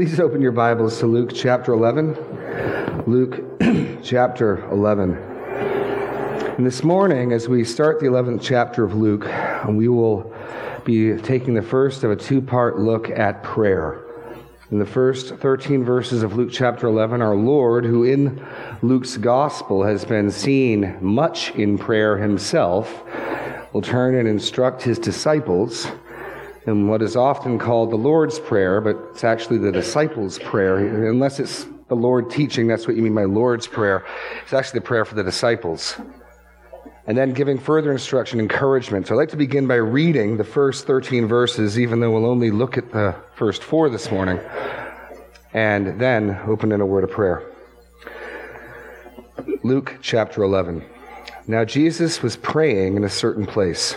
Please open your Bibles to Luke chapter 11. Luke chapter 11. And this morning, as we start the 11th chapter of Luke, we will be taking the first of a two part look at prayer. In the first 13 verses of Luke chapter 11, our Lord, who in Luke's gospel has been seen much in prayer himself, will turn and instruct his disciples in what is often called the Lord's Prayer, but it's actually the disciples' prayer. Unless it's the Lord teaching, that's what you mean by Lord's Prayer. It's actually the prayer for the disciples. And then giving further instruction, encouragement. So I'd like to begin by reading the first 13 verses, even though we'll only look at the first four this morning, and then open in a word of prayer. Luke chapter 11. Now Jesus was praying in a certain place.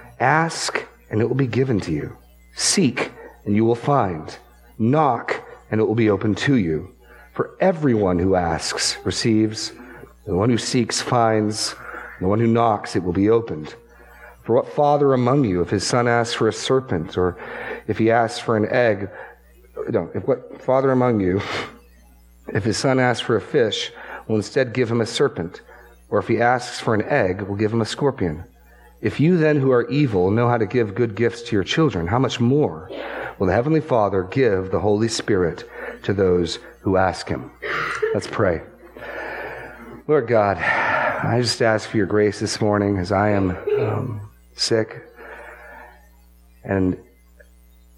Ask, and it will be given to you. Seek, and you will find. Knock, and it will be opened to you. For everyone who asks receives, the one who seeks finds, the one who knocks it will be opened. For what father among you, if his son asks for a serpent, or if he asks for an egg, no, if what father among you, if his son asks for a fish, will instead give him a serpent, or if he asks for an egg, will give him a scorpion? If you then, who are evil, know how to give good gifts to your children, how much more will the Heavenly Father give the Holy Spirit to those who ask Him? Let's pray. Lord God, I just ask for your grace this morning as I am um, sick. And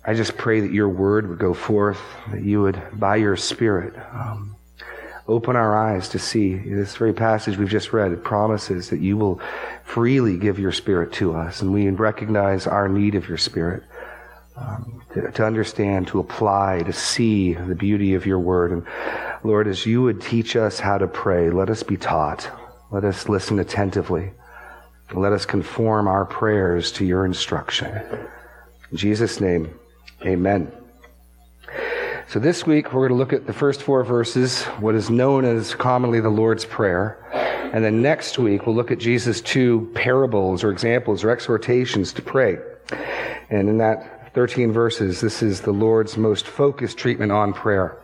I just pray that your word would go forth, that you would, by your Spirit, um, Open our eyes to see. This very passage we've just read, it promises that you will freely give your spirit to us, and we recognize our need of your spirit. Um, to, to, understand, to apply, to see the beauty of your word. And Lord, as you would teach us how to pray, let us be taught. Let us listen attentively. Let us conform our prayers to your instruction. In Jesus' name, amen. So this week we're going to look at the first four verses, what is known as commonly the Lord's Prayer. And then next week we'll look at Jesus' two parables or examples or exhortations to pray. And in that 13 verses, this is the Lord's most focused treatment on prayer.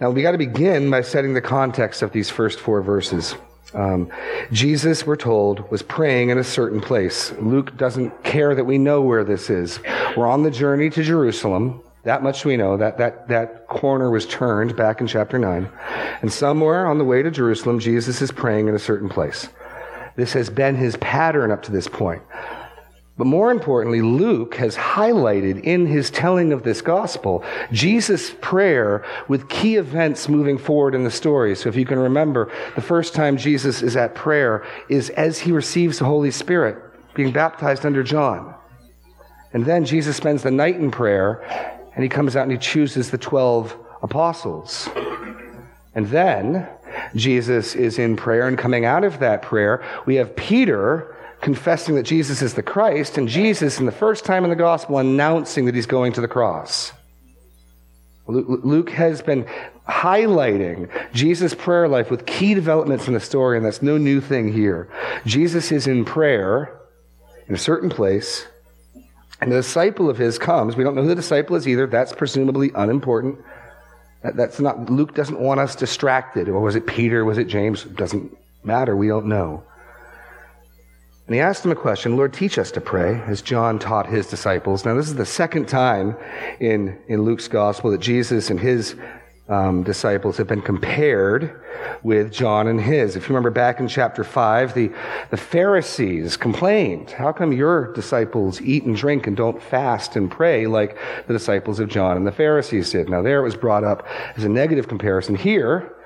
Now we got to begin by setting the context of these first four verses. Um, Jesus, we're told, was praying in a certain place. Luke doesn't care that we know where this is. We're on the journey to Jerusalem. That much we know. That, that, that corner was turned back in chapter 9. And somewhere on the way to Jerusalem, Jesus is praying in a certain place. This has been his pattern up to this point. But more importantly, Luke has highlighted in his telling of this gospel Jesus' prayer with key events moving forward in the story. So if you can remember, the first time Jesus is at prayer is as he receives the Holy Spirit, being baptized under John. And then Jesus spends the night in prayer and he comes out and he chooses the 12 apostles. And then Jesus is in prayer, and coming out of that prayer, we have Peter confessing that Jesus is the Christ, and Jesus, in the first time in the gospel, announcing that he's going to the cross. Luke has been highlighting Jesus' prayer life with key developments in the story, and that's no new thing here. Jesus is in prayer in a certain place, and the disciple of his comes. We don't know who the disciple is either. That's presumably unimportant. That, that's not, Luke doesn't want us distracted. Or was it Peter? Was it James? Doesn't matter. We don't know. And he asked him a question Lord, teach us to pray, as John taught his disciples. Now, this is the second time in, in Luke's gospel that Jesus and his um, disciples have been compared with John and his. If you remember back in chapter 5, the, the Pharisees complained, How come your disciples eat and drink and don't fast and pray like the disciples of John and the Pharisees did? Now, there it was brought up as a negative comparison. Here,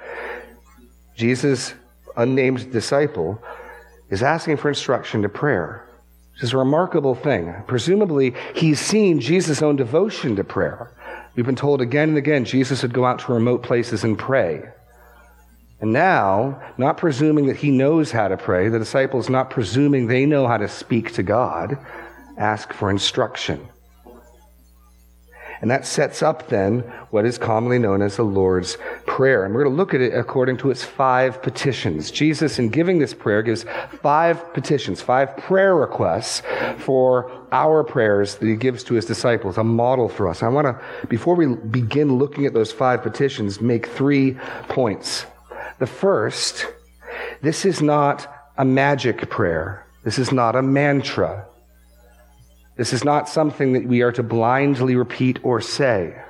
Jesus, unnamed disciple, is asking for instruction to prayer. This is a remarkable thing. Presumably, he's seen Jesus' own devotion to prayer. We've been told again and again Jesus would go out to remote places and pray. And now, not presuming that he knows how to pray, the disciples not presuming they know how to speak to God, ask for instruction. And that sets up then what is commonly known as the Lord's Prayer. And we're going to look at it according to its five petitions. Jesus, in giving this prayer, gives five petitions, five prayer requests for our prayers that he gives to his disciples, a model for us. I want to, before we begin looking at those five petitions, make three points. The first, this is not a magic prayer. This is not a mantra. This is not something that we are to blindly repeat or say.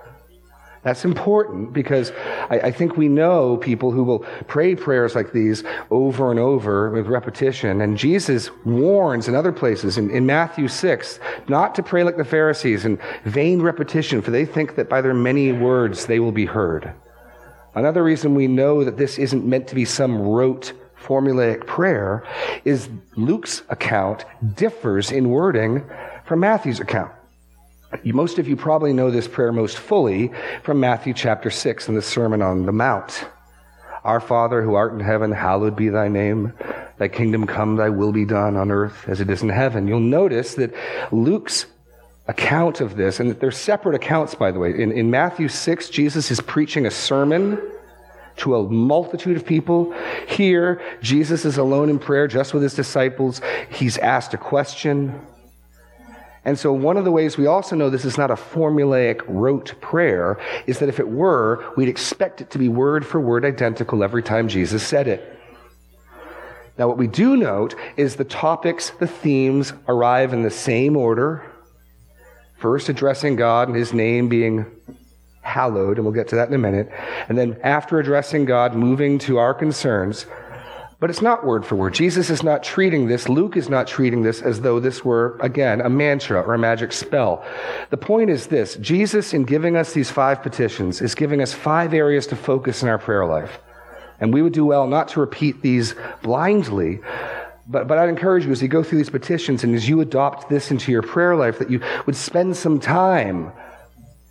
That's important because I, I, think we know people who will pray prayers like these over and over with repetition. And Jesus warns in other places, in, in Matthew 6, not to pray like the Pharisees in vain repetition, for they think that by their many words they will be heard. Another reason we know that this isn't meant to be some rote formulaic prayer is Luke's account differs in wording from Matthew's account. Most of you probably know this prayer most fully from Matthew chapter 6 in the Sermon on the Mount. Our Father who art in heaven, hallowed be thy name. Thy kingdom come, thy will be done on earth as it is in heaven. You'll notice that Luke's account of this, and they're separate accounts, by the way. In, in Matthew 6, Jesus is preaching a sermon to a multitude of people. Here, Jesus is alone in prayer just with his disciples. He's asked a question. And so, one of the ways we also know this is not a formulaic, rote prayer is that if it were, we'd expect it to be word for word identical every time Jesus said it. Now, what we do note is the topics, the themes arrive in the same order. First, addressing God and his name being hallowed, and we'll get to that in a minute. And then, after addressing God, moving to our concerns. But it's not word for word. Jesus is not treating this, Luke is not treating this as though this were, again, a mantra or a magic spell. The point is this Jesus, in giving us these five petitions, is giving us five areas to focus in our prayer life. And we would do well not to repeat these blindly, but, but I'd encourage you as you go through these petitions and as you adopt this into your prayer life, that you would spend some time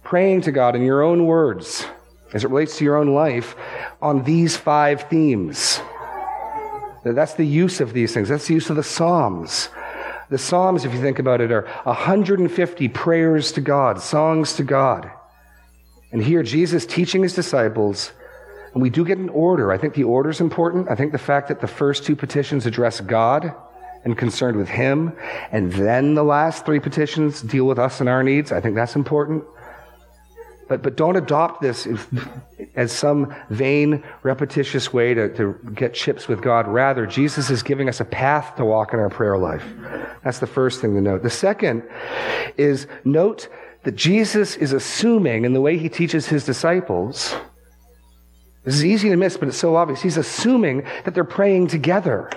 praying to God in your own words, as it relates to your own life, on these five themes. That's the use of these things. That's the use of the Psalms. The Psalms, if you think about it, are 150 prayers to God, songs to God. And here, Jesus teaching his disciples, and we do get an order. I think the order is important. I think the fact that the first two petitions address God and concerned with Him, and then the last three petitions deal with us and our needs, I think that's important. But, but don't adopt this as some vain, repetitious way to, to get chips with God. Rather, Jesus is giving us a path to walk in our prayer life. That's the first thing to note. The second is note that Jesus is assuming in the way he teaches his disciples. This is easy to miss, but it's so obvious. He's assuming that they're praying together.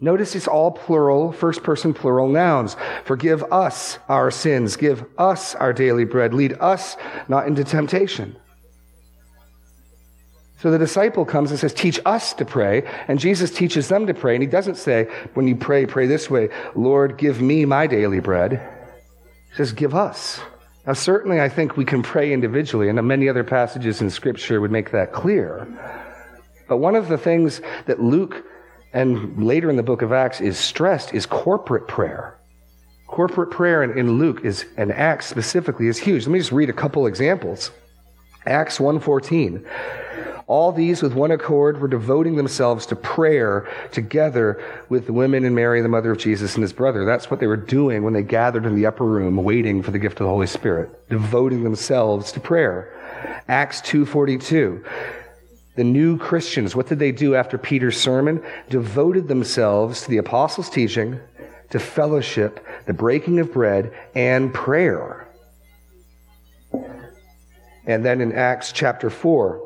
Notice it's all plural, first person plural nouns. Forgive us our sins. Give us our daily bread. Lead us not into temptation. So the disciple comes and says, Teach us to pray. And Jesus teaches them to pray. And he doesn't say, When you pray, pray this way Lord, give me my daily bread. He says, Give us. Now, certainly, I think we can pray individually, and many other passages in Scripture would make that clear. But one of the things that Luke and later in the book of Acts is stressed is corporate prayer. Corporate prayer in, in Luke is and Acts specifically is huge. Let me just read a couple examples. Acts 1:14. All these with one accord were devoting themselves to prayer together with the women and Mary, the mother of Jesus, and his brother. That's what they were doing when they gathered in the upper room waiting for the gift of the Holy Spirit, devoting themselves to prayer. Acts 2:42. The new Christians, what did they do after Peter's sermon? Devoted themselves to the apostles' teaching, to fellowship, the breaking of bread, and prayer. And then in Acts chapter 4,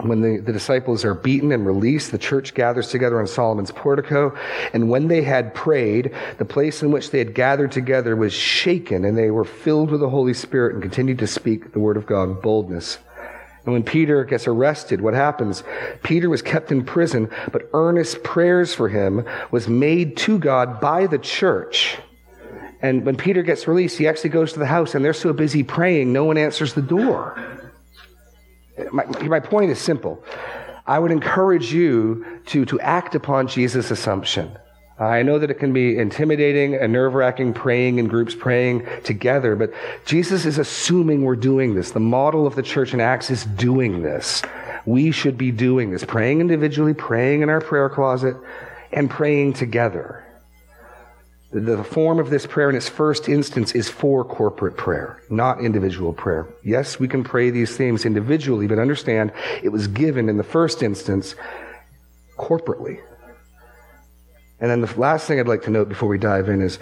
when the, the disciples are beaten and released, the church gathers together on Solomon's portico. And when they had prayed, the place in which they had gathered together was shaken, and they were filled with the Holy Spirit and continued to speak the word of God with boldness. And when Peter gets arrested, what happens? Peter was kept in prison, but earnest prayers for him was made to God by the church. And when Peter gets released, he actually goes to the house, and they're so busy praying, no one answers the door. My, my point is simple. I would encourage you to, to act upon Jesus' assumption. I know that it can be intimidating and nerve wracking praying in groups, praying together, but Jesus is assuming we're doing this. The model of the church in Acts is doing this. We should be doing this, praying individually, praying in our prayer closet, and praying together. The form of this prayer in its first instance is for corporate prayer, not individual prayer. Yes, we can pray these things individually, but understand it was given in the first instance corporately. And then the last thing I'd like to note before we dive in is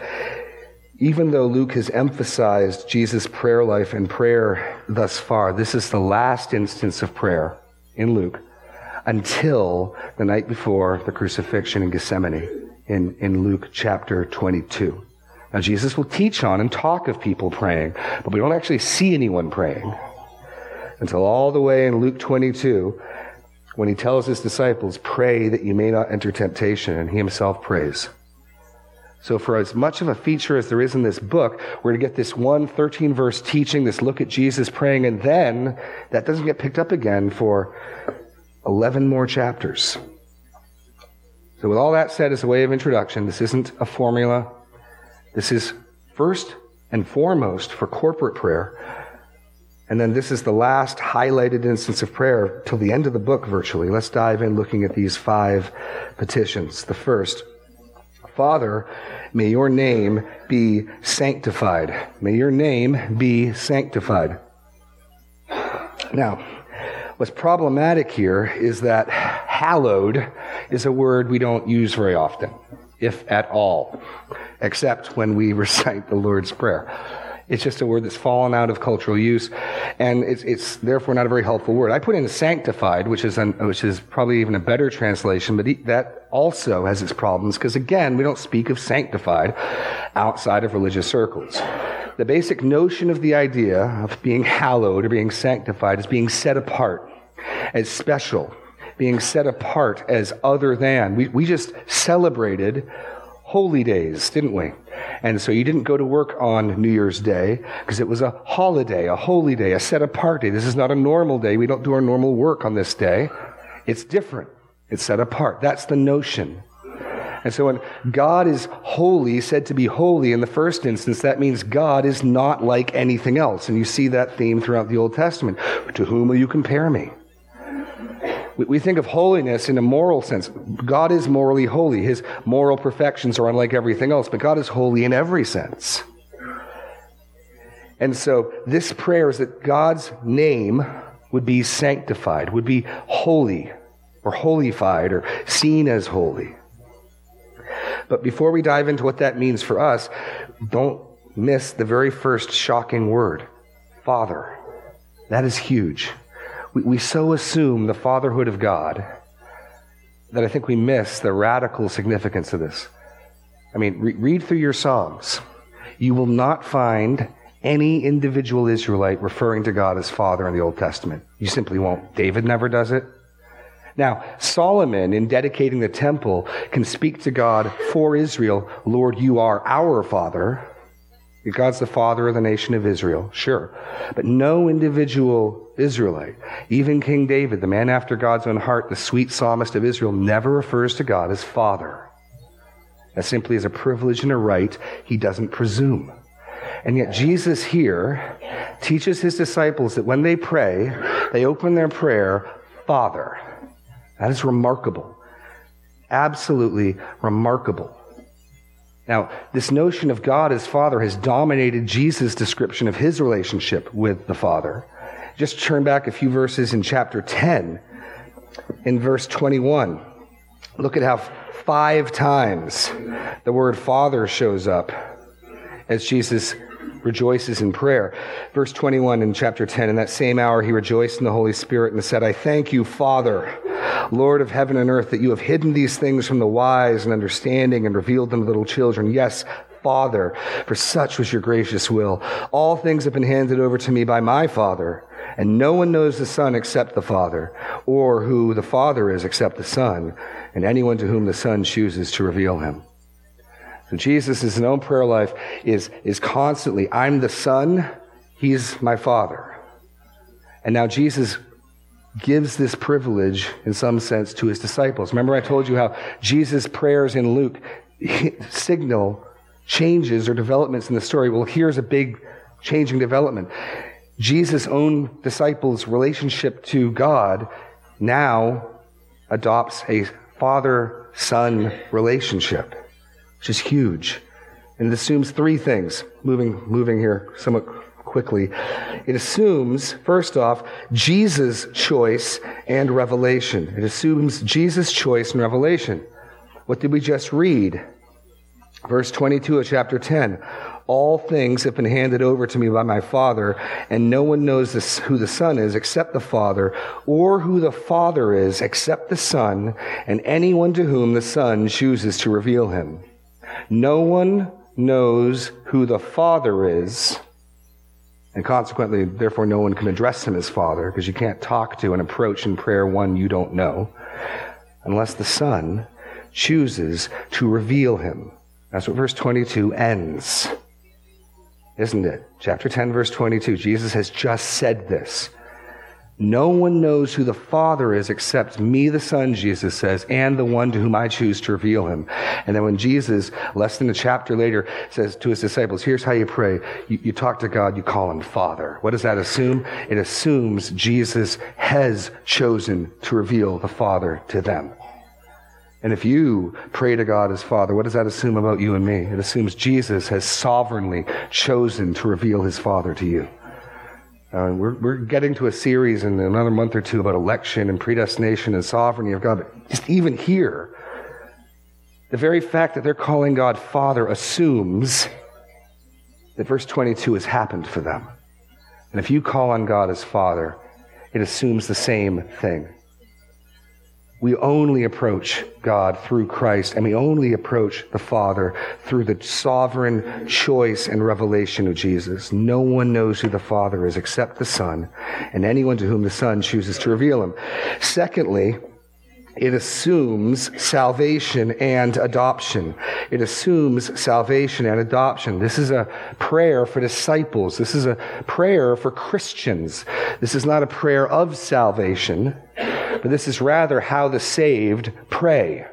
even though Luke has emphasized Jesus' prayer life and prayer thus far, this is the last instance of prayer in Luke until the night before the crucifixion in Gethsemane in, in Luke chapter 22. Now, Jesus will teach on and talk of people praying, but we don't actually see anyone praying until all the way in Luke 22 when he tells his disciples, Pray that you may not enter temptation, and he himself prays. So, for as much of a feature as there is in this book, we're going to get this one 13 verse teaching, this look at Jesus praying, and then that doesn't get picked up again for 11 more chapters. So, with all that said, as a way of introduction, this isn't a formula. This is first and foremost for corporate prayer. And then this is the last highlighted instance of prayer till the end of the book, virtually. Let's dive in looking at these five petitions. The first Father, may your name be sanctified. May your name be sanctified. Now, what's problematic here is that hallowed is a word we don't use very often, if at all, except when we recite the Lord's Prayer. It's just a word that's fallen out of cultural use, and it's, it's therefore not a very helpful word. I put in sanctified, which is, an, which is probably even a better translation, but that also has its problems because, again, we don't speak of sanctified outside of religious circles. The basic notion of the idea of being hallowed or being sanctified is being set apart as special, being set apart as other than. We, we just celebrated holy days, didn't we? And so you didn't go to work on New Year's Day because it was a holiday, a holy day, a set apart day. This is not a normal day. We don't do our normal work on this day. It's different. It's set apart. That's the notion. And so when God is holy, said to be holy in the first instance, that means God is not like anything else. And you see that theme throughout the Old Testament. To whom will you compare me? We think of holiness in a moral sense. God is morally holy. His moral perfections are unlike everything else, but God is holy in every sense. And so this prayer is that God's name would be sanctified, would be holy, or holified, or seen as holy. But before we dive into what that means for us, don't miss the very first shocking word Father. That is huge we, we so assume the fatherhood of God that I think we miss the radical significance of this. I mean, re- read through your Psalms. You will not find any individual Israelite referring to God as Father in the Old Testament. You simply won't. David never does it. Now, Solomon, in dedicating the temple, can speak to God for Israel, Lord, you are our Father. God's the father of the nation of Israel, sure. But no individual Israelite, even King David, the man after God's own heart, the sweet psalmist of Israel, never refers to God as father. That simply is a privilege and a right he doesn't presume. And yet Jesus here teaches his disciples that when they pray, they open their prayer, Father. That is remarkable. Absolutely remarkable. Now, this notion of God as Father has dominated Jesus' description of his relationship with the Father. Just turn back a few verses in chapter 10, in verse 21. Look at how five times the word Father shows up as Jesus rejoices in prayer. Verse 21 in chapter 10 In that same hour he rejoiced in the Holy Spirit and said, I thank you, Father, Lord of heaven and earth, that you have hidden these things from the wise and understanding and revealed them to little children. Yes, Father, for such was your gracious will. All things have been handed over to me by my Father, and no one knows the Son except the Father, or who the Father is except the Son, and anyone to whom the Son chooses to reveal him. So Jesus' own prayer life is, is constantly, I'm the Son, He's my Father. And now Jesus gives this privilege, in some sense, to his disciples. Remember, I told you how Jesus' prayers in Luke signal changes or developments in the story. Well, here's a big changing development. Jesus' own disciples' relationship to God now adopts a father son relationship, which is huge. And it assumes three things, moving, moving here somewhat quickly. It assumes, first off, Jesus' choice and revelation. It assumes Jesus' choice and revelation. What did we just read? Verse 22 of chapter 10. All things have been handed over to me by my Father, and no one knows this, who the Son is except the Father, or who the Father is except the Son, and anyone to whom the Son chooses to reveal him. No one knows who the Father is, and consequently, therefore, no one can address him as Father, because you can't talk to and approach in prayer one you don't know, unless the Son chooses to reveal him. That's what verse 22 ends. Isn't it? Chapter 10, verse 22. Jesus has just said this. No one knows who the Father is except me, the Son, Jesus says, and the one to whom I choose to reveal him. And then when Jesus, less than a chapter later, says to his disciples, here's how you pray. You, you talk to God, you call him Father. What does that assume? It assumes Jesus has chosen to reveal the Father to them. And if you pray to God as Father, what does that assume about you and me? It assumes Jesus has sovereignly chosen to reveal his Father to you. Uh, we're, we're getting to a series in another month or two about election and predestination and sovereignty of God. But just even here, the very fact that they're calling God Father assumes that verse 22 has happened for them. And if you call on God as Father, it assumes the same thing we only approach God through Christ, and we only approach the Father through the sovereign choice and revelation of Jesus. No one knows who the Father is except the Son, and anyone to whom the Son chooses to reveal him. Secondly, it assumes salvation and adoption. It assumes salvation and adoption. This is a prayer for disciples. This is a prayer for Christians. This is not a prayer of salvation but this is rather how the saved pray.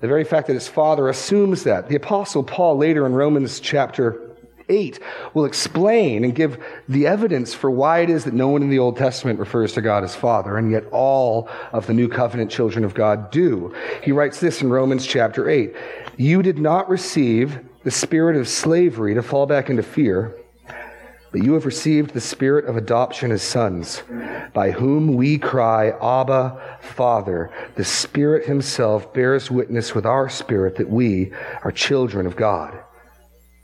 The very fact that his father assumes that. The apostle Paul later in Romans chapter 8 will explain and give the evidence for why it is that no one in the Old Testament refers to God as Father, and yet all of the New Covenant children of God do. He writes this in Romans chapter 8 You did not receive the spirit of slavery to fall back into fear but you have received the spirit of adoption as sons, by whom we cry, Abba, Father. The Spirit Himself bears witness with our spirit that we are children of God.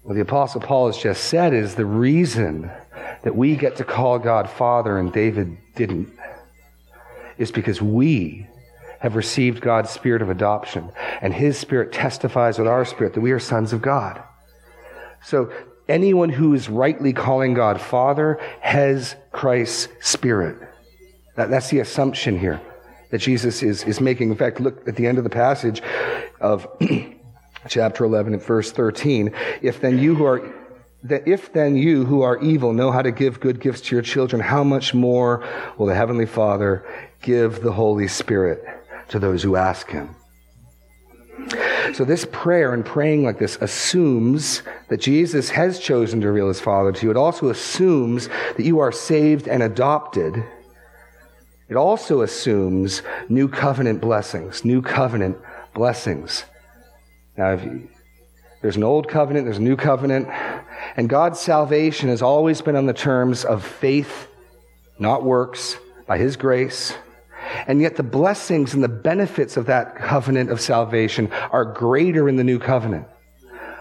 What the Apostle Paul has just said is the reason that we get to call God Father and David didn't is because we have received God's spirit of adoption, and His Spirit testifies with our spirit that we are sons of God. So anyone who is rightly calling God Father has Christ's Spirit. That, that's the assumption here that Jesus is, is making. In fact, look at the end of the passage of chapter 11 and verse 13. If then you who are that if then you who are evil know how to give good gifts to your children, how much more will the Heavenly Father give the Holy Spirit to those who ask Him? So, this prayer and praying like this assumes that Jesus has chosen to reveal his Father to you. It also assumes that you are saved and adopted. It also assumes new covenant blessings, new covenant blessings. Now, you, there's an old covenant, there's a new covenant, and God's salvation has always been on the terms of faith, not works, by his grace. And yet the blessings and the benefits of that covenant of salvation are greater in the new covenant.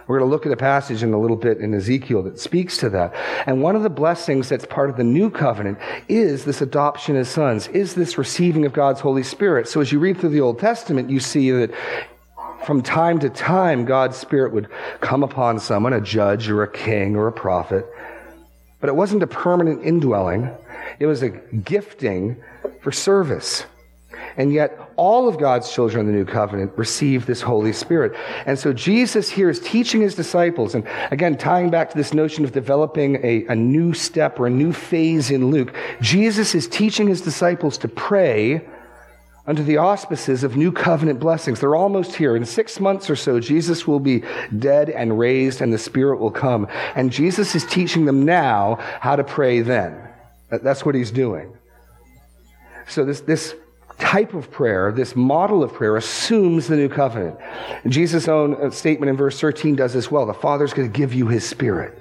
We're going to look at a passage in a little bit in Ezekiel that speaks to that. And one of the blessings that's part of the new covenant is this adoption as sons, is this receiving of God's Holy Spirit. So as you read through the Old Testament, you see that from time to time, God's Spirit would come upon someone, a judge or a king or a prophet. But it wasn't a permanent indwelling. It was a gifting for service. And yet, all of God's children in the new covenant receive this Holy Spirit. And so, Jesus here is teaching his disciples, and again, tying back to this notion of developing a, a new step or a new phase in Luke, Jesus is teaching his disciples to pray under the auspices of new covenant blessings. They're almost here. In six months or so, Jesus will be dead and raised, and the Spirit will come. And Jesus is teaching them now how to pray then. That's what he's doing. So, this, this type of prayer, this model of prayer, assumes the new covenant. Jesus' own uh, statement in verse 13 does as well. The Father's going to give you his Spirit.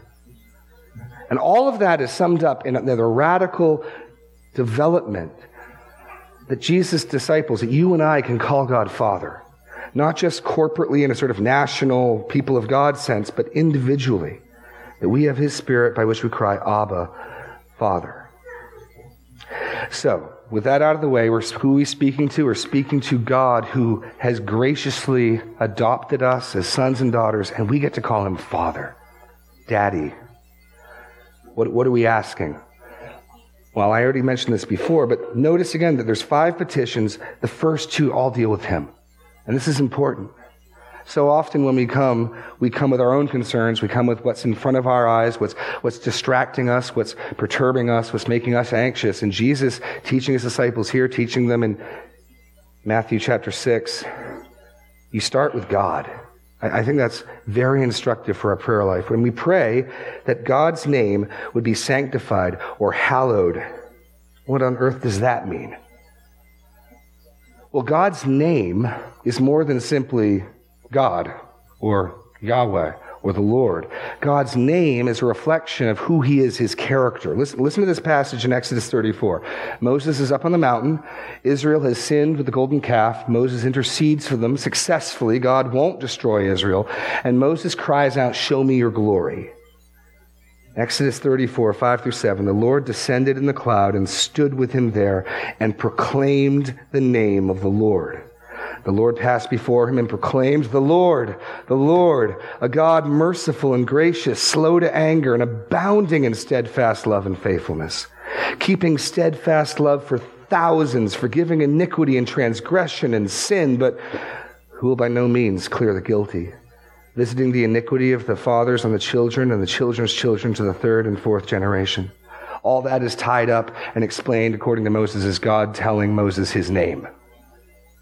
And all of that is summed up in the radical development that Jesus' disciples, that you and I can call God Father. Not just corporately in a sort of national people of God sense, but individually. That we have His Spirit by which we cry, Abba, Father. So, with that out of the way, we're, who are we speaking to? We're speaking to God who has graciously adopted us as sons and daughters, and we get to call Him Father, Daddy. What, what are we asking? Well, I already mentioned this before, but notice again that there's five petitions. The first two all deal with him. And this is important. So often when we come, we come with our own concerns. We come with what's in front of our eyes, what's, what's distracting us, what's perturbing us, what's making us anxious. And Jesus teaching his disciples here, teaching them in Matthew chapter 6, you start with God. I think that's very instructive for our prayer life. When we pray that God's name would be sanctified or hallowed, what on earth does that mean? Well, God's name is more than simply God or Yahweh or the Lord. God's name is a reflection of who he is, his character. Listen, listen to this passage in Exodus 34. Moses is up on the mountain. Israel has sinned with the golden calf. Moses intercedes for them successfully. God won't destroy Israel. And Moses cries out, Show me your glory. Exodus 34, 5 through 7. The Lord descended in the cloud and stood with him there and proclaimed the name of the Lord. The Lord passed before him and proclaimed, The Lord, the Lord, a God merciful and gracious, slow to anger, and abounding in steadfast love and faithfulness, keeping steadfast love for thousands, forgiving iniquity and transgression and sin, but who will by no means clear the guilty, visiting the iniquity of the fathers on the children and the children's children to the third and fourth generation. All that is tied up and explained according to Moses as God telling Moses his name.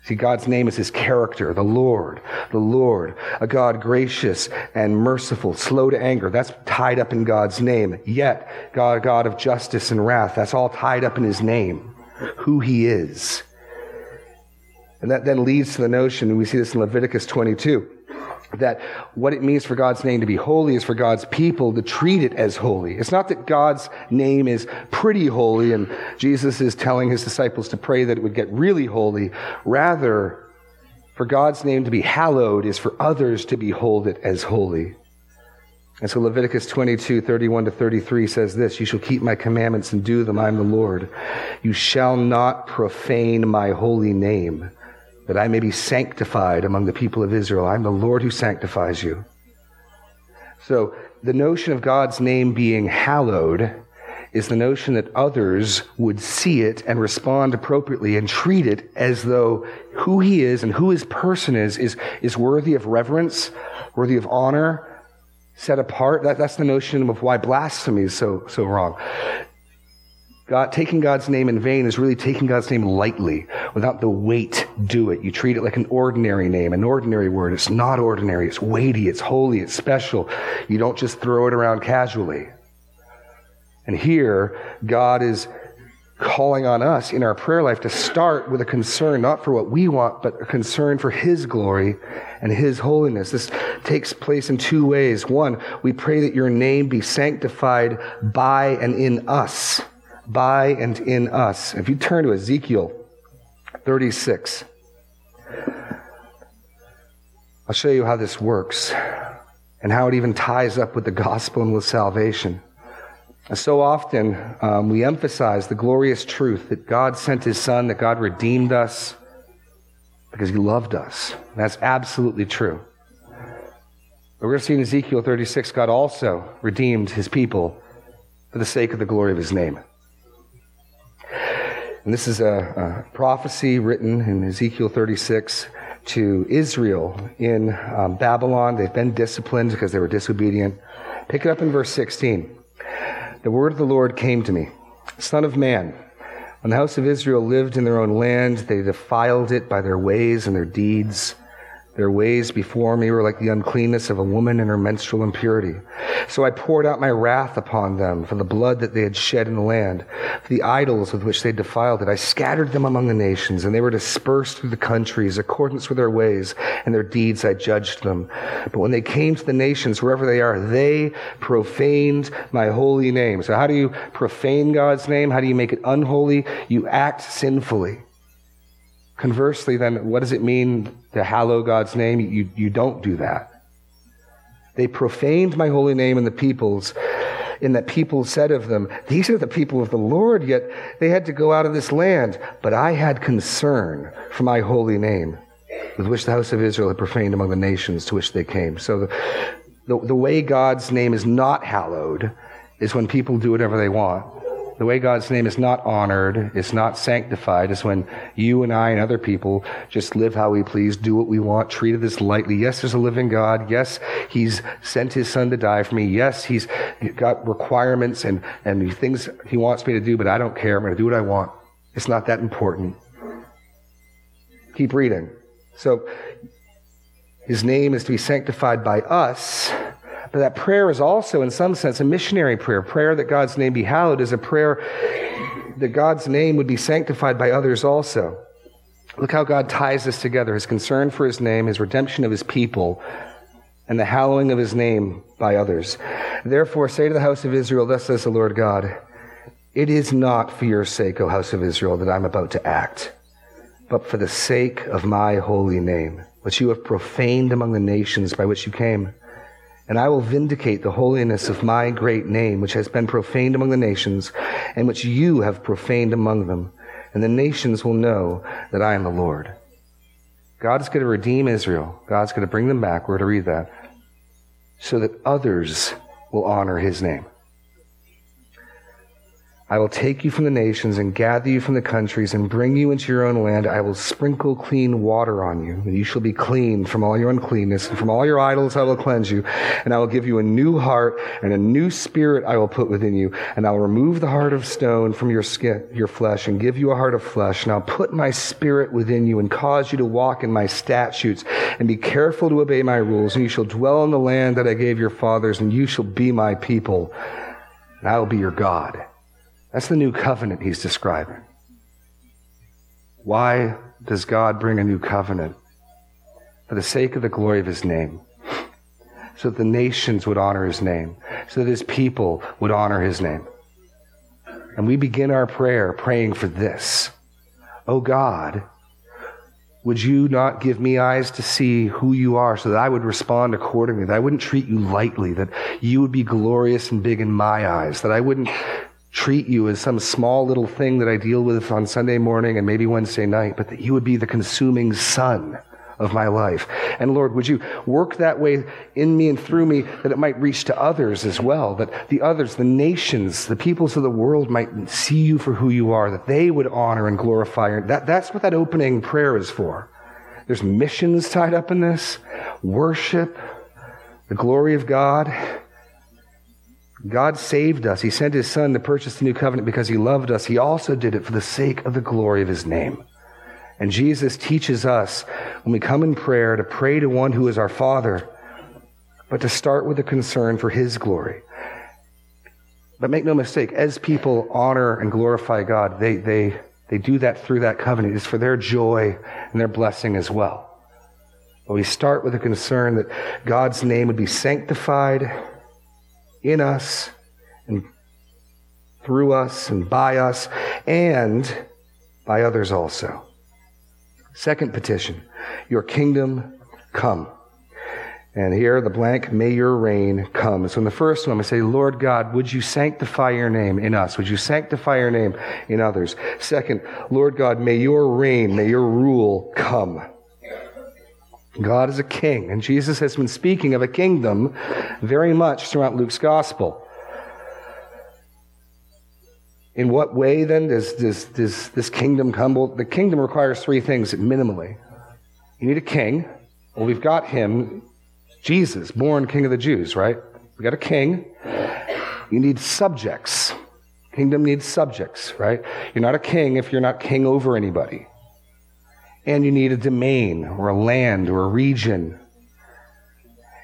See, God's name is his character, the Lord, the Lord, a God gracious and merciful, slow to anger. That's tied up in God's name. Yet, God, God of justice and wrath. That's all tied up in his name, who he is. And that then leads to the notion, and we see this in Leviticus 22, that what it means for God's name to be holy is for God's people to treat it as holy. It's not that God's name is pretty holy and Jesus is telling his disciples to pray that it would get really holy. Rather, for God's name to be hallowed is for others to behold it as holy. And so Leviticus 22, 31 to 33 says this, You shall keep my commandments and do them. I am the Lord. You shall not profane my holy name that I may be sanctified among the people of Israel. I'm the Lord who sanctifies you. So the notion of God's name being hallowed is the notion that others would see it and respond appropriately and treat it as though who he is and who his person is is, is worthy of reverence, worthy of honor, set apart. That, that's the notion of why blasphemy is so, so wrong. God, taking God's name in vain is really taking God's name lightly, without the weight do it. You treat it like an ordinary name, an ordinary word. It's not ordinary. It's weighty. It's holy. It's special. You don't just throw it around casually. And here, God is calling on us in our prayer life to start with a concern not for what we want, but a concern for His glory and His holiness. This takes place in two ways. One, we pray that your name be sanctified by and in us by and in us. If you turn to Ezekiel 36, I'll show you how this works. and how it even ties up with the gospel and with salvation. So often um, we emphasize the glorious truth that God sent his son, that God redeemed us because he loved us. That's absolutely true. But we're going to see in Ezekiel 36, God also redeemed his people for the sake of the glory of his name. And this is a, a prophecy written in Ezekiel 36 to Israel in um, Babylon. They've been disciplined because they were disobedient. Pick it up in verse 16. The word of the Lord came to me Son of man, when the house of Israel lived in their own land, they defiled it by their ways and their deeds. Their ways before me were like the uncleanness of a woman in her menstrual impurity. So I poured out my wrath upon them for the blood that they had shed in the land, for the idols with which they defiled it. I scattered them among the nations, and they were dispersed through the countries, accordance with their ways and their deeds I judged them. But when they came to the nations, wherever they are, they profaned my holy name. So how do you profane God's name? How do you make it unholy? You act sinfully. Conversely, then, what does it mean to hallow God's name? You, you don't do that. They profaned my holy name in the peoples, in that people said of them, These are the people of the Lord, yet they had to go out of this land. But I had concern for my holy name, with which the house of Israel had profaned among the nations to which they came. So the, the, the way God's name is not hallowed is when people do whatever they want. The way God's name is not honored, it's not sanctified, is when you and I and other people just live how we please, do what we want, treat it this lightly. Yes, there's a living God. Yes, He's sent His Son to die for me. Yes, He's got requirements and, and things He wants me to do, but I don't care. I'm going to do what I want. It's not that important. Keep reading. So, His name is to be sanctified by us but that prayer is also, in some sense, a missionary prayer. Prayer that God's name be hallowed is a prayer that God's name would be sanctified by others also. Look how God ties this together his concern for his name, his redemption of his people, and the hallowing of his name by others. Therefore, say to the house of Israel, Thus says the Lord God, It is not for your sake, O house of Israel, that I'm about to act, but for the sake of my holy name, which you have profaned among the nations by which you came. And I will vindicate the holiness of my great name, which has been profaned among the nations, and which you have profaned among them. And the nations will know that I am the Lord. God is going to redeem Israel. God's going to bring them back. We're going to read that. So that others will honor his name. I will take you from the nations and gather you from the countries and bring you into your own land. I will sprinkle clean water on you, and you shall be clean from all your uncleanness, and from all your idols I will cleanse you. And I will give you a new heart, and a new spirit I will put within you. And I will remove the heart of stone from your skin, your flesh, and give you a heart of flesh. And I'll put my spirit within you, and cause you to walk in my statutes, and be careful to obey my rules. And you shall dwell in the land that I gave your fathers, and you shall be my people, and I will be your God. That's the new covenant he's describing. Why does God bring a new covenant? For the sake of the glory of his name. So that the nations would honor his name. So that his people would honor his name. And we begin our prayer praying for this. Oh God, would you not give me eyes to see who you are so that I would respond accordingly, that I wouldn't treat you lightly, that you would be glorious and big in my eyes, that I wouldn't treat you as some small little thing that I deal with on Sunday morning and maybe Wednesday night, but that you would be the consuming sun of my life. And Lord, would you work that way in me and through me that it might reach to others as well, that the others, the nations, the peoples of the world might see you for who you are, that they would honor and glorify you. That, that's what that opening prayer is for. There's missions tied up in this, worship, the glory of God. God saved us. He sent his son to purchase the new covenant because he loved us. He also did it for the sake of the glory of his name. And Jesus teaches us when we come in prayer to pray to one who is our Father, but to start with a concern for his glory. But make no mistake, as people honor and glorify God, they, they, they do that through that covenant. It's for their joy and their blessing as well. But we start with a concern that God's name would be sanctified in us and through us and by us and by others also. Second petition, your kingdom come. And here, the blank, may your reign come. So in the first one, I say, Lord God, would you sanctify your name in us? Would you sanctify your name in others? Second, Lord God, may your reign, may your rule come. God is a king, and Jesus has been speaking of a kingdom very much throughout Luke's gospel. In what way then does, does, does this kingdom come? Well, the kingdom requires three things minimally. You need a king. Well, we've got him Jesus, born King of the Jews, right? We got a king. You need subjects. Kingdom needs subjects, right? You're not a king if you're not king over anybody. And you need a domain or a land or a region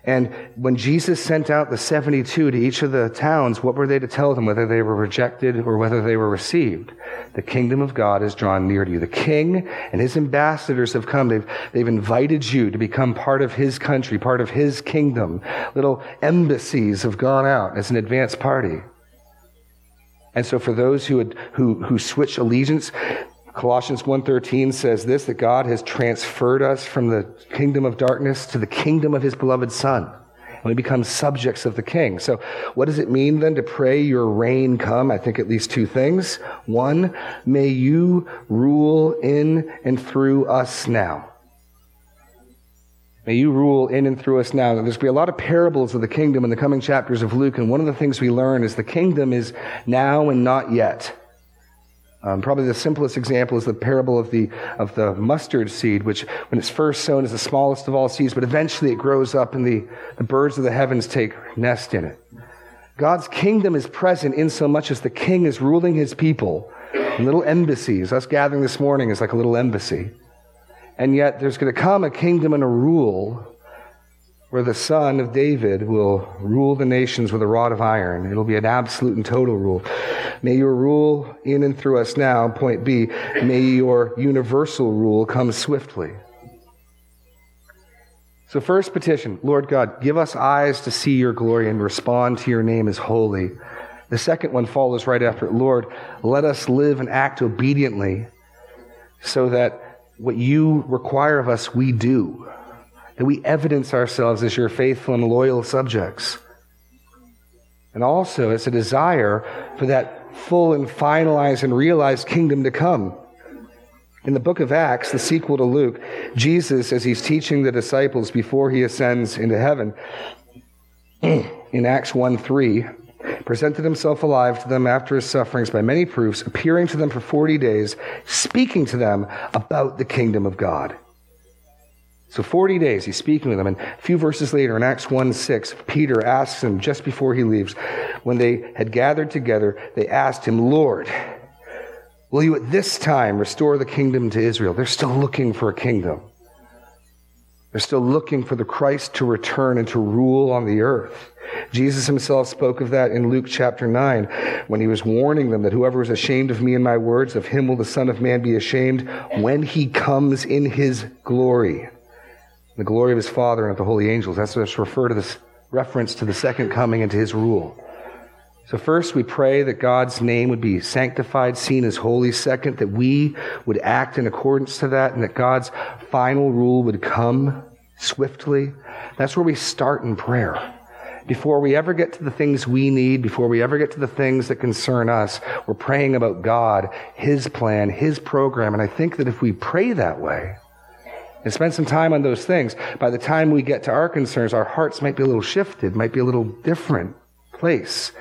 and when Jesus sent out the 72 to each of the towns, what were they to tell them, whether they were rejected or whether they were received? The kingdom of God is drawn near to you. The king and his ambassadors have come. They've, they've invited you to become part of his country, part of his kingdom. Little embassies have gone out as an advance party. And so for those who, would, who, who switch allegiance, Colossians 1:13 says this that God has transferred us from the kingdom of darkness to the kingdom of his beloved son. And we become subjects of the king. So what does it mean then to pray your reign come? I think at least two things. One, may you rule in and through us now. May you rule in and through us now. There's going to be a lot of parables of the kingdom in the coming chapters of Luke, and one of the things we learn is the kingdom is now and not yet. Um, probably the simplest example is the parable of the, of the mustard seed, which when it's first sown is the smallest of all seeds, but eventually it grows up and the, the birds of the heavens take nest in it. God's kingdom is present in so much as the king is ruling his people in little embassies. Us gathering this morning is like a little embassy. And yet there's going to come a kingdom and a rule where the son of David will rule the nations with a rod of iron. It'll be an absolute and total rule. May your rule in and through us now, point B, may your universal rule come swiftly. So, first petition, Lord God, give us eyes to see your glory and respond to your name as holy. The second one follows right after it. Lord, let us live and act obediently so that what you require of us, we do that we evidence ourselves as your faithful and loyal subjects. And also, it's a desire for that full and finalized and realized kingdom to come. In the book of Acts, the sequel to Luke, Jesus, as he's teaching the disciples before he ascends into heaven, in Acts 1 3, presented himself alive to them after his sufferings by many proofs, appearing to them for 40 days, speaking to them about the kingdom of God. So 40 days, he's speaking with them. And a few verses later, in Acts 1 6, Peter asks him just before he leaves, when they had gathered together, they asked him, Lord, will you at this time restore the kingdom to Israel? They're still looking for a kingdom. They're still looking for the Christ to return and to rule on the earth. Jesus himself spoke of that in Luke chapter 9 when he was warning them that whoever is ashamed of me and my words, of him will the Son of Man be ashamed when he comes in his glory the glory of his Father and of the holy angels. That's just refer to this reference to the second coming and to his rule. So, first, we pray that God's name would be sanctified, seen as holy. Second, that we would act in accordance to that, and that God's final rule would come swiftly. That's where we start in prayer. Before we ever get to the things we need, before we ever get to the things that concern us, we're praying about God, His plan, His program. And I think that if we pray that way, and spend some time on those things. By the time we get to our concerns, our hearts might be a little shifted, might be a little different place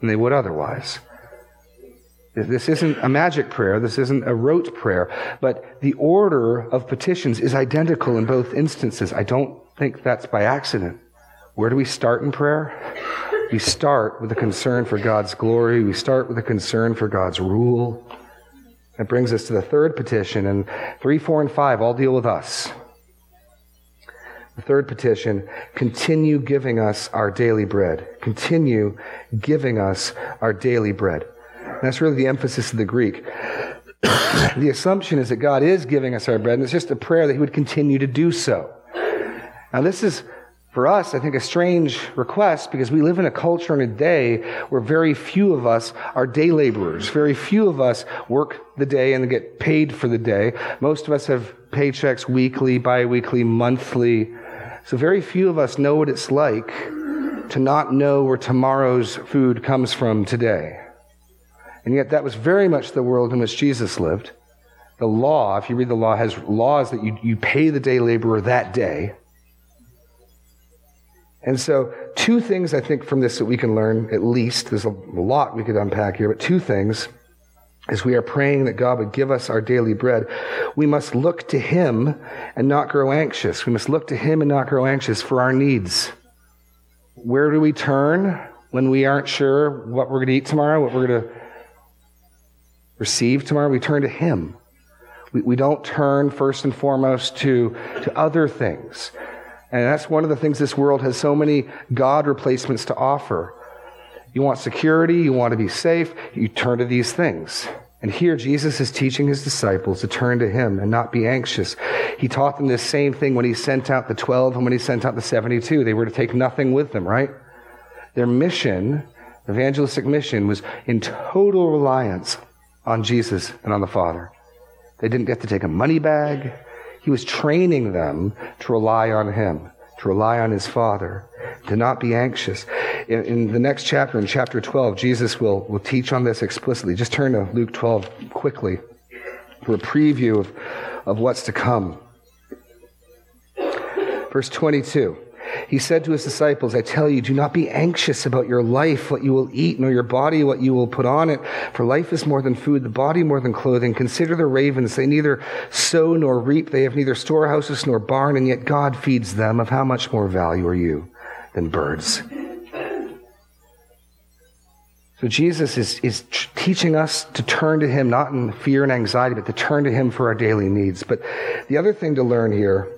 than they would otherwise. This isn't a magic prayer. This isn't a rote prayer. But the order of petitions is identical in both instances. I don't think that's by accident. Where do we start in prayer? We start with a concern for God's glory. We start with a concern for God's rule. That brings us to the third petition, and three, four, and five all deal with us. The third petition continue giving us our daily bread. Continue giving us our daily bread. And that's really the emphasis of the Greek. the assumption is that God is giving us our bread, and it's just a prayer that He would continue to do so. Now, this is for us, I think, a strange request because we live in a culture and a day where very few of us are day laborers. Very few of us work the day and get paid for the day. Most of us have paychecks weekly, biweekly, monthly. So, very few of us know what it's like to not know where tomorrow's food comes from today. And yet, that was very much the world in which Jesus lived. The law, if you read the law, has laws that you, you pay the day laborer that day. And so, two things I think from this that we can learn, at least, there's a lot we could unpack here, but two things as we are praying that God would give us our daily bread, we must look to Him and not grow anxious. We must look to Him and not grow anxious for our needs. Where do we turn when we aren't sure what we're going to eat tomorrow, what we're going to receive tomorrow? We turn to Him. We, we don't turn first and foremost to, to other things. And that's one of the things this world has so many God replacements to offer. You want security, you want to be safe, you turn to these things. And here Jesus is teaching his disciples to turn to him and not be anxious. He taught them this same thing when he sent out the 12 and when he sent out the 72. They were to take nothing with them, right? Their mission, evangelistic mission, was in total reliance on Jesus and on the Father. They didn't get to take a money bag. He was training them to rely on Him, to rely on His Father, to not be anxious. In, in, the next chapter, in chapter 12, Jesus will, will teach on this explicitly. Just turn to Luke 12 quickly for a preview of, of what's to come. Verse 22. He said to his disciples, I tell you, do not be anxious about your life, what you will eat, nor your body, what you will put on it. For life is more than food, the body more than clothing. Consider the ravens. They neither sow nor reap. They have neither storehouses nor barn, and yet God feeds them. Of how much more value are you than birds? So Jesus is, is teaching us to turn to Him, not in fear and anxiety, but to turn to Him for our daily needs. But the other thing to learn here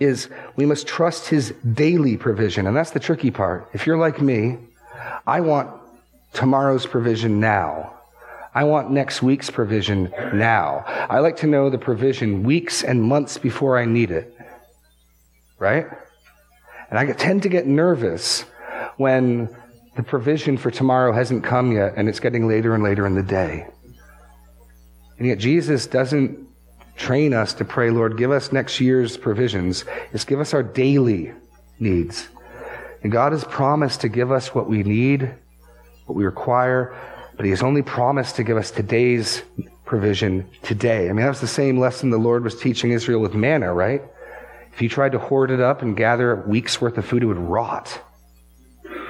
is we must trust his daily provision. And that's the tricky part. If you're like me, I want tomorrow's provision now. I want next week's provision now. I like to know the provision weeks and months before I need it. Right? And I tend to get nervous when the provision for tomorrow hasn't come yet and it's getting later and later in the day. And yet Jesus doesn't train us to pray, Lord, give us next year's provisions. Just give us our daily needs. And God has promised to give us what we need, what we require, but He has only promised to give us today's provision today. I mean, that was the same lesson the Lord was teaching Israel with manna, right? If you tried to hoard it up and gather a week's worth of food, it would rot.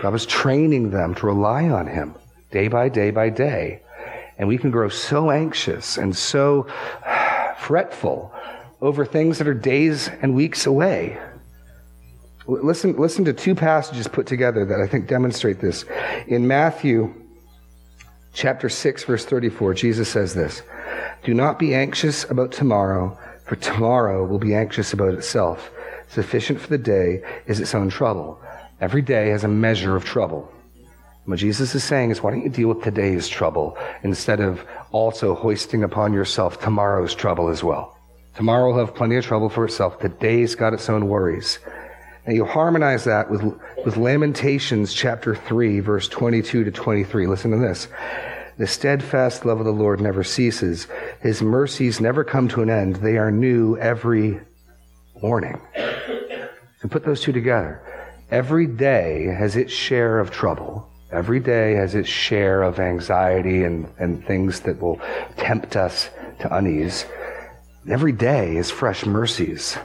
God was training them to rely on Him day by day by day. And we can grow so anxious and so fretful over things that are days and weeks away. Listen, listen to two passages put together that I think demonstrate this. In Matthew chapter 6, verse 34, Jesus says this Do not be anxious about tomorrow, for tomorrow will be anxious about itself. Sufficient for the day is its own trouble. Every day has a measure of trouble. What Jesus is saying is, why don't you deal with today's trouble instead of also hoisting upon yourself tomorrow's trouble as well? Tomorrow will have plenty of trouble for itself. Today's got its own worries. And you harmonize that with, with Lamentations chapter 3, verse 22 to 23. Listen to this. The steadfast love of the Lord never ceases. His mercies never come to an end. They are new every morning. So put those two together. Every day has its share of trouble. Every day has its share of anxiety and, and things that will tempt us to unease. Every day is fresh mercies.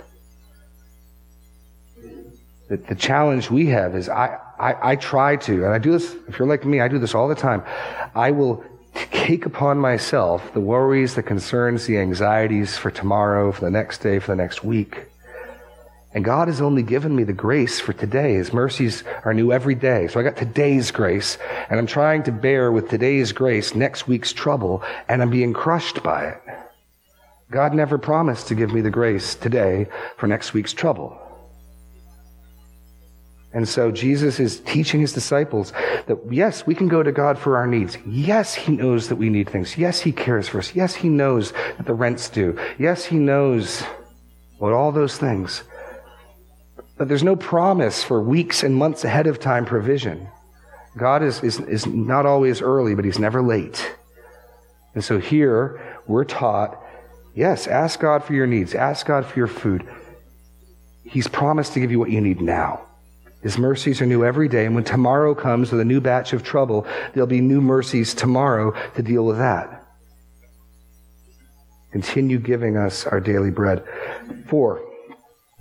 The, the challenge we have is I, I, I try to, and I do this, if you're like me, I do this all the time. I will take upon myself the worries, the concerns, the anxieties for tomorrow, for the next day, for the next week. And God has only given me the grace for today. His mercies are new every day. So I got today's grace, and I'm trying to bear with today's grace next week's trouble, and I'm being crushed by it. God never promised to give me the grace today for next week's trouble. And so Jesus is teaching his disciples that yes, we can go to God for our needs. Yes, he knows that we need things. Yes, he cares for us. Yes, he knows that the rent's due. Yes, he knows what all those things. But there's no promise for weeks and months ahead of time provision. God is, is, is not always early, but he's never late. And so here we're taught yes, ask God for your needs, ask God for your food. He's promised to give you what you need now. His mercies are new every day, and when tomorrow comes with a new batch of trouble, there'll be new mercies tomorrow to deal with that. Continue giving us our daily bread. Four.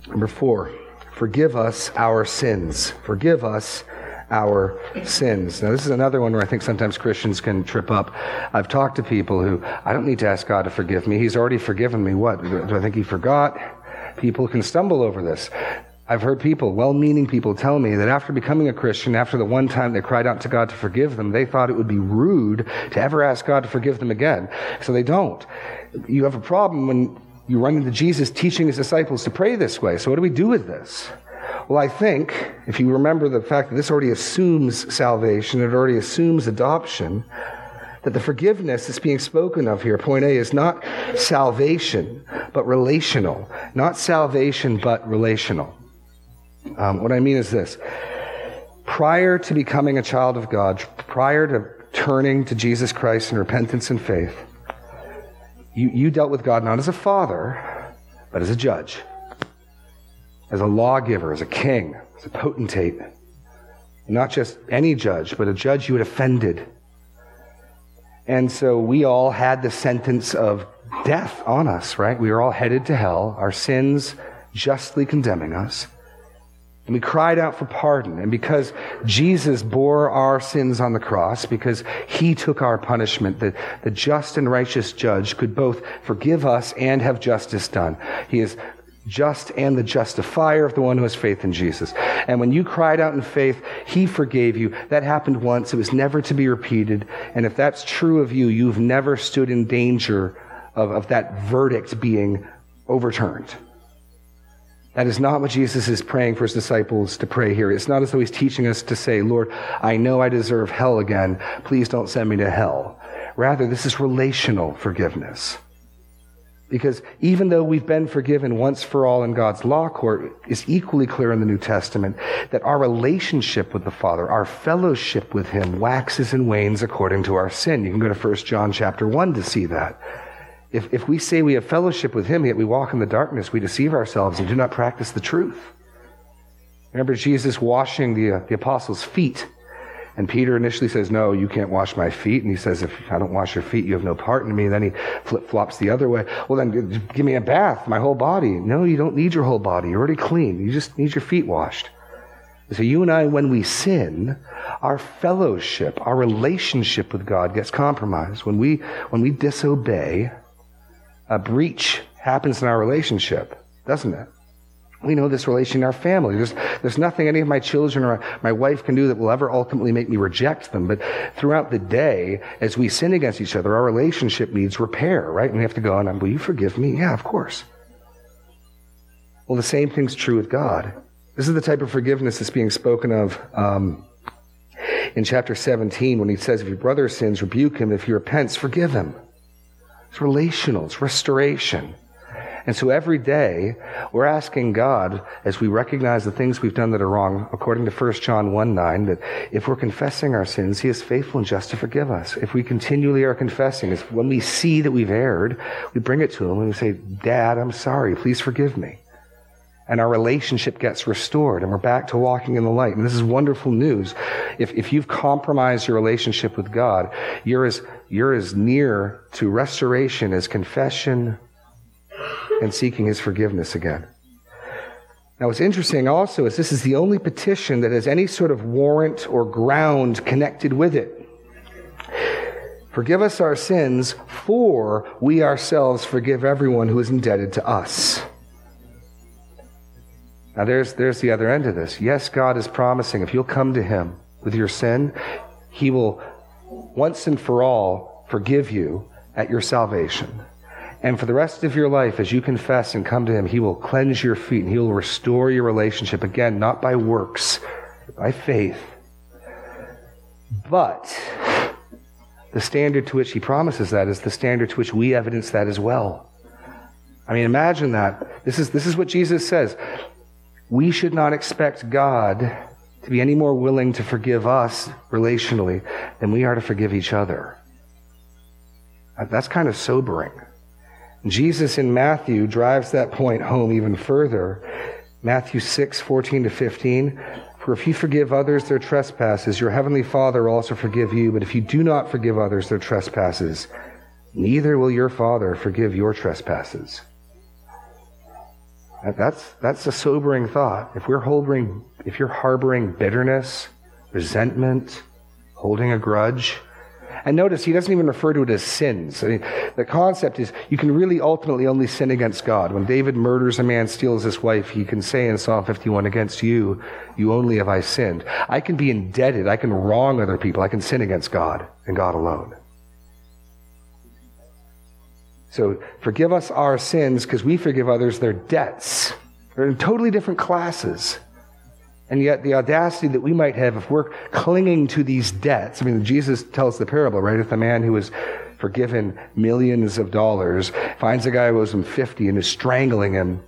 Number four. Forgive us our sins. Forgive us our sins. Now, this is another one where I think sometimes Christians can trip up. I've talked to people who, I don't need to ask God to forgive me. He's already forgiven me. What? Do I think He forgot? People can stumble over this. I've heard people, well meaning people, tell me that after becoming a Christian, after the one time they cried out to God to forgive them, they thought it would be rude to ever ask God to forgive them again. So they don't. You have a problem when you run into Jesus teaching his disciples to pray this way. So what do we do with this? Well, I think if you remember the fact that this already assumes salvation, it already assumes adoption, that the forgiveness that's being spoken of here, point A, is not salvation, but relational. Not salvation, but relational. Um, what I mean is this prior to becoming a child of God, prior to turning to Jesus Christ in repentance and faith, you, you dealt with God not as a father, but as a judge, as a lawgiver, as a king, as a potentate. Not just any judge, but a judge you had offended. And so we all had the sentence of death on us, right? We were all headed to hell, our sins justly condemning us. And we cried out for pardon. And because Jesus bore our sins on the cross, because he took our punishment, the, the just and righteous judge could both forgive us and have justice done. He is just and the justifier of the one who has faith in Jesus. And when you cried out in faith, he forgave you. That happened once. It was never to be repeated. And if that's true of you, you've never stood in danger of, of that verdict being overturned. That is not what Jesus is praying for his disciples to pray here. It's not as though he's teaching us to say, Lord, I know I deserve hell again. Please don't send me to hell. Rather, this is relational forgiveness. Because even though we've been forgiven once for all in God's law court, it's equally clear in the New Testament that our relationship with the Father, our fellowship with Him, waxes and wanes according to our sin. You can go to 1 John chapter 1 to see that. If, if we say we have fellowship with him, yet we walk in the darkness, we deceive ourselves and do not practice the truth. Remember Jesus washing the, uh, the apostles' feet. And Peter initially says, No, you can't wash my feet. And he says, If I don't wash your feet, you have no part in me. And then he flip flops the other way. Well, then give me a bath, my whole body. No, you don't need your whole body. You're already clean. You just need your feet washed. So you and I, when we sin, our fellowship, our relationship with God gets compromised. When we, when we disobey, a breach happens in our relationship, doesn't it? We know this relation in our family. There's, there's nothing any of my children or my wife can do that will ever ultimately make me reject them. But throughout the day, as we sin against each other, our relationship needs repair, right? And we have to go on, will you forgive me? Yeah, of course. Well, the same thing's true with God. This is the type of forgiveness that's being spoken of um, in chapter 17 when he says, If your brother sins, rebuke him. If he repents, forgive him. It's relational, it's restoration. And so every day, we're asking God, as we recognize the things we've done that are wrong, according to 1 John 1 9, that if we're confessing our sins, He is faithful and just to forgive us. If we continually are confessing, is when we see that we've erred, we bring it to Him and we say, Dad, I'm sorry, please forgive me. And our relationship gets restored and we're back to walking in the light. And this is wonderful news. If, if you've compromised your relationship with God, you're as you're as near to restoration as confession and seeking his forgiveness again. Now, what's interesting also is this is the only petition that has any sort of warrant or ground connected with it. Forgive us our sins, for we ourselves forgive everyone who is indebted to us. Now, there's, there's the other end of this. Yes, God is promising if you'll come to Him with your sin, He will once and for all forgive you at your salvation. And for the rest of your life, as you confess and come to Him, He will cleanse your feet and He will restore your relationship. Again, not by works, but by faith. But the standard to which He promises that is the standard to which we evidence that as well. I mean, imagine that. This is, this is what Jesus says. We should not expect God to be any more willing to forgive us relationally than we are to forgive each other. That's kind of sobering. Jesus in Matthew drives that point home even further Matthew 6, 14 to 15. For if you forgive others their trespasses, your heavenly Father will also forgive you. But if you do not forgive others their trespasses, neither will your Father forgive your trespasses. That's, that's a sobering thought. If we're harboring, if you're harboring bitterness, resentment, holding a grudge, and notice he doesn't even refer to it as sins. I mean, the concept is you can really ultimately only sin against God. When David murders a man, steals his wife, he can say in Psalm 51, against you, you only have I sinned. I can be indebted. I can wrong other people. I can sin against God and God alone. So forgive us our sins because we forgive others their debts. They're in totally different classes. And yet, the audacity that we might have if we're clinging to these debts. I mean, Jesus tells the parable, right? If the man who was forgiven millions of dollars finds a guy who owes him 50 and is strangling him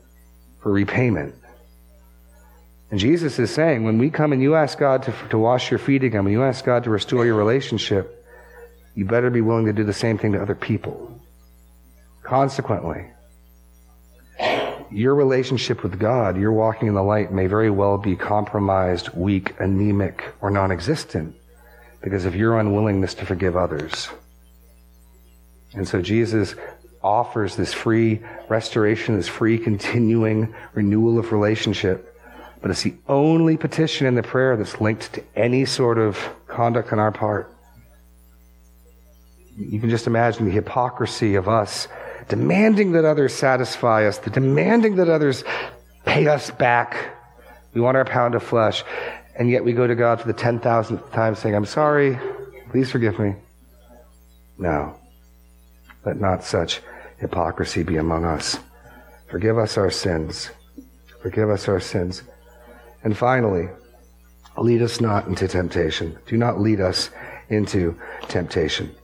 for repayment. And Jesus is saying, when we come and you ask God to, to wash your feet again, when you ask God to restore your relationship, you better be willing to do the same thing to other people. Consequently, your relationship with God, your walking in the light, may very well be compromised, weak, anemic, or non existent because of your unwillingness to forgive others. And so Jesus offers this free restoration, this free continuing renewal of relationship. But it's the only petition in the prayer that's linked to any sort of conduct on our part. You can just imagine the hypocrisy of us demanding that others satisfy us, the demanding that others pay us back. We want our pound of flesh. And yet we go to God for the 10,000th time saying, I'm sorry, please forgive me. No. Let not such hypocrisy be among us. Forgive us our sins. Forgive us our sins. And finally, lead us not into temptation. Do not lead us into temptation.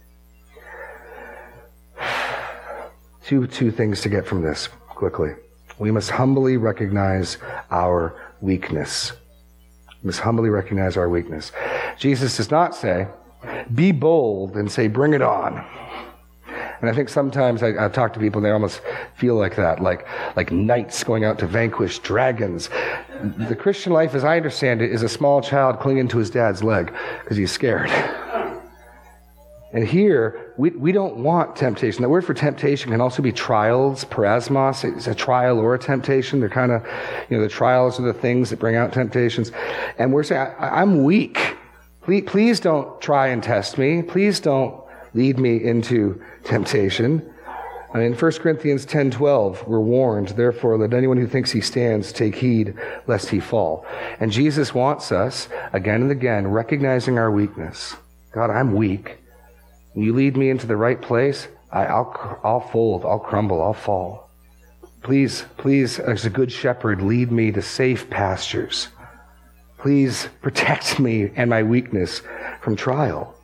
Two, two things to get from this quickly. We must humbly recognize our weakness. We must humbly recognize our weakness. Jesus does not say, be bold and say, bring it on. And I think sometimes I, talk to people and they almost feel like that, like, like knights going out to vanquish dragons. The Christian life, as I understand it, is a small child clinging to his dad's leg because he's scared. And here, we, we don't want temptation. The word for temptation can also be trials, peirasmos. It's a trial or a temptation. They're kind of, you know, the trials are the things that bring out temptations. And we're saying, I, am weak. Please, please don't try and test me. Please don't lead me into temptation. I mean, in 1 Corinthians 10 12, we're warned, therefore, let anyone who thinks he stands take heed lest he fall. And Jesus wants us, again and again, recognizing our weakness. God, I'm weak. You lead me into the right place, I, will I'll fold, I'll crumble, I'll fall. Please, please, as a good shepherd, lead me to safe pastures. Please protect me and my weakness from trial.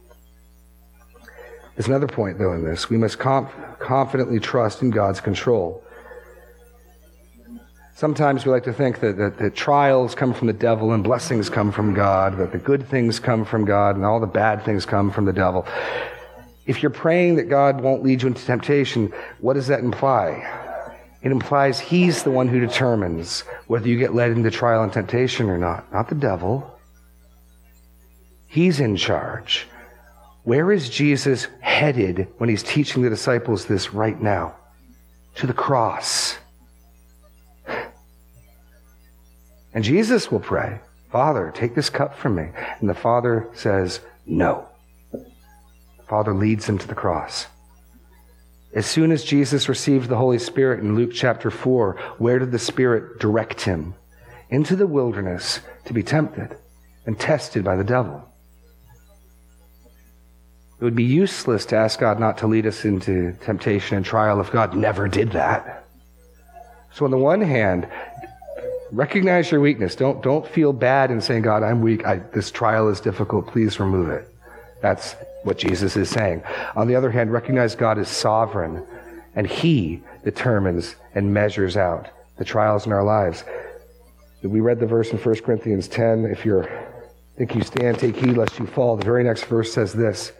There's another point, though, in this. We must conf- confidently trust in God's control. Sometimes we like to think that, that, that, trials come from the devil and blessings come from God, that the good things come from God and all the bad things come from the devil. If you're praying that God won't lead you into temptation, what does that imply? It implies He's the one who determines whether you get led into trial and temptation or not, not the devil. He's in charge. Where is Jesus headed when He's teaching the disciples this right now? To the cross. And Jesus will pray, Father, take this cup from me. And the Father says, No. Father leads him to the cross. As soon as Jesus received the Holy Spirit in Luke chapter 4, where did the Spirit direct him? Into the wilderness to be tempted and tested by the devil. It would be useless to ask God not to lead us into temptation and trial if God never did that. So, on the one hand, recognize your weakness. Don't, don't feel bad in saying, God, I'm weak. I, this trial is difficult. Please remove it. That's what Jesus is saying. On the other hand, recognize God is sovereign and He determines and measures out the trials in our lives. We read the verse in 1 Corinthians 10 if you think you stand, take heed lest you fall. The very next verse says this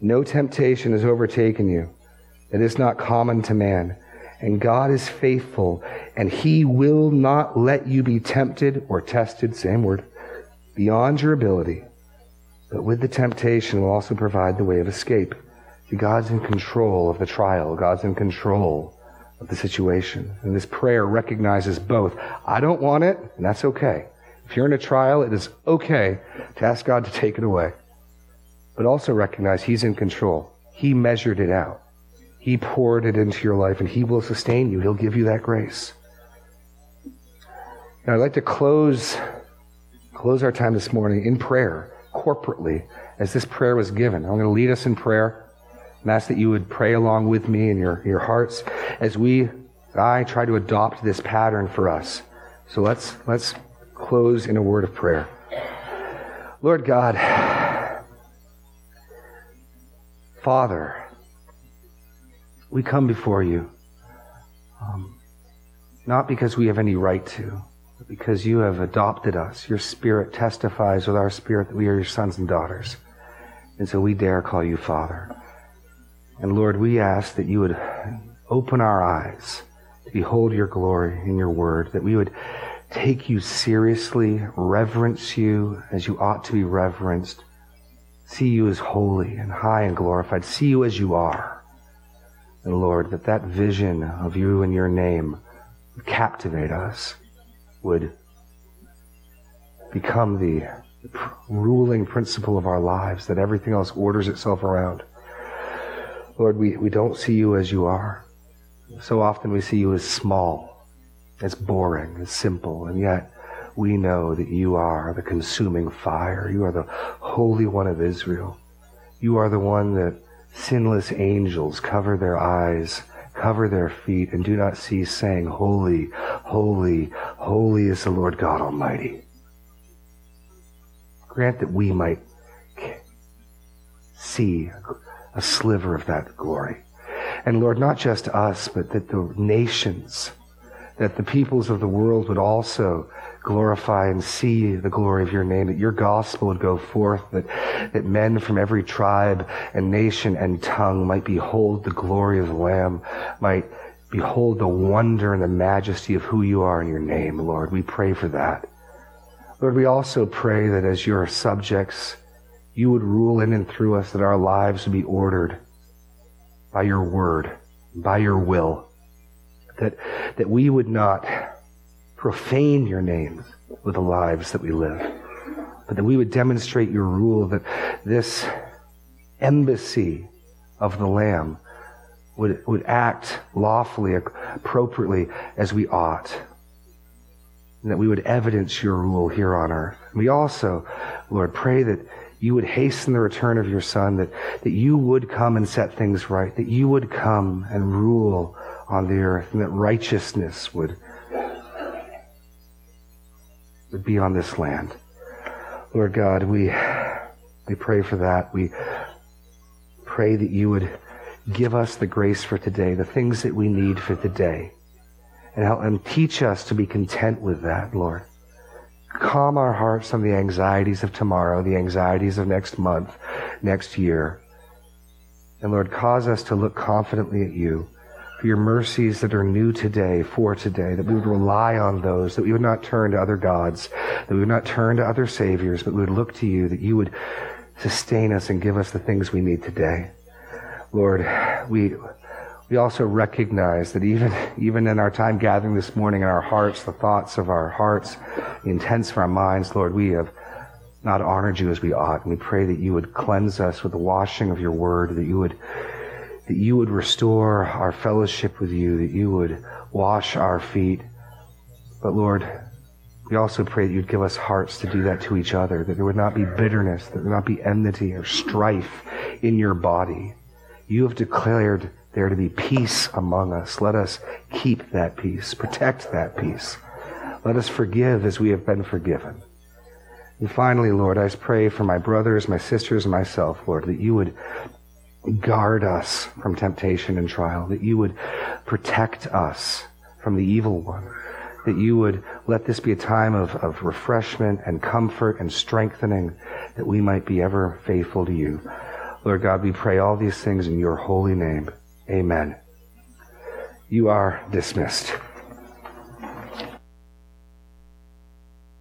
No temptation has overtaken you that is not common to man. And God is faithful, and he will not let you be tempted or tested, same word, beyond your ability. But with the temptation will also provide the way of escape. See, God's in control of the trial. God's in control of the situation. And this prayer recognizes both. I don't want it, and that's okay. If you're in a trial, it is okay to ask God to take it away. But also recognize He's in control. He measured it out. He poured it into your life, and He will sustain you. He'll give you that grace. Now, I'd like to close, close our time this morning in prayer, corporately, as this prayer was given. I'm going to lead us in prayer and ask that you would pray along with me in your, your hearts as we, I try to adopt this pattern for us. So let's, let's close in a word of prayer. Lord God, Father, we come before you, um, not because we have any right to, because you have adopted us. Your spirit testifies with our spirit that we are your sons and daughters. And so we dare call you Father. And Lord, we ask that you would open our eyes to behold your glory in your word, that we would take you seriously, reverence you as you ought to be reverenced, see you as holy and high and glorified, see you as you are. And Lord, that that vision of you and your name would captivate us, would become the ruling principle of our lives, that everything else orders itself around. Lord, we, we don't see you as you are. So often we see you as small, as boring, as simple, and yet we know that you are the consuming fire. You are the Holy One of Israel. You are the one that sinless angels cover their eyes, cover their feet, and do not cease saying, Holy, holy, holy is the Lord God Almighty. Grant that we might see a sliver of that glory. And Lord, not just us, but that the nations, that the peoples of the world would also glorify and see the glory of your name, that your gospel would go forth, that, that men from every tribe and nation and tongue might behold the glory of the Lamb, might behold the wonder and the majesty of who you are in your name, Lord. We pray for that. Lord, we also pray that as your subjects, you would rule in and through us, that our lives would be ordered by your word, by your will, that, that we would not profane your names with the lives that we live, but that we would demonstrate your rule, that this embassy of the Lamb would, would act lawfully, appropriately as we ought. And that we would evidence your rule here on earth. We also, Lord, pray that you would hasten the return of your Son, that, that you would come and set things right, that you would come and rule on the earth, and that righteousness would, would be on this land. Lord God, we, we pray for that. We pray that you would give us the grace for today, the things that we need for today, and, help, and teach us to be content with that, Lord calm our hearts from the anxieties of tomorrow, the anxieties of next month, next year. And Lord, cause us to look confidently at you your mercies that are new today, for today, that we would rely on those, that we would not turn to other gods, that we would not turn to other saviors, but we would look to you, that you would sustain us and give us the things we need today. Lord, we we also recognize that even, even in our time gathering this morning in our hearts, the thoughts of our hearts, the intents of our minds, Lord, we have not honored you as we ought. And we pray that you would cleanse us with the washing of your word, that you would, that you would restore our fellowship with you, that you would wash our feet. But Lord, we also pray that you'd give us hearts to do that to each other, that there would not be bitterness, that there would not be enmity or strife in your body. You have declared there to be peace among us. Let us keep that peace, protect that peace. Let us forgive as we have been forgiven. And finally, Lord, I pray for my brothers, my sisters, and myself, Lord, that you would guard us from temptation and trial, that you would protect us from the evil one, that you would let this be a time of, of refreshment and comfort and strengthening, that we might be ever faithful to you. Lord God, we pray all these things in your holy name. Amen. You are dismissed.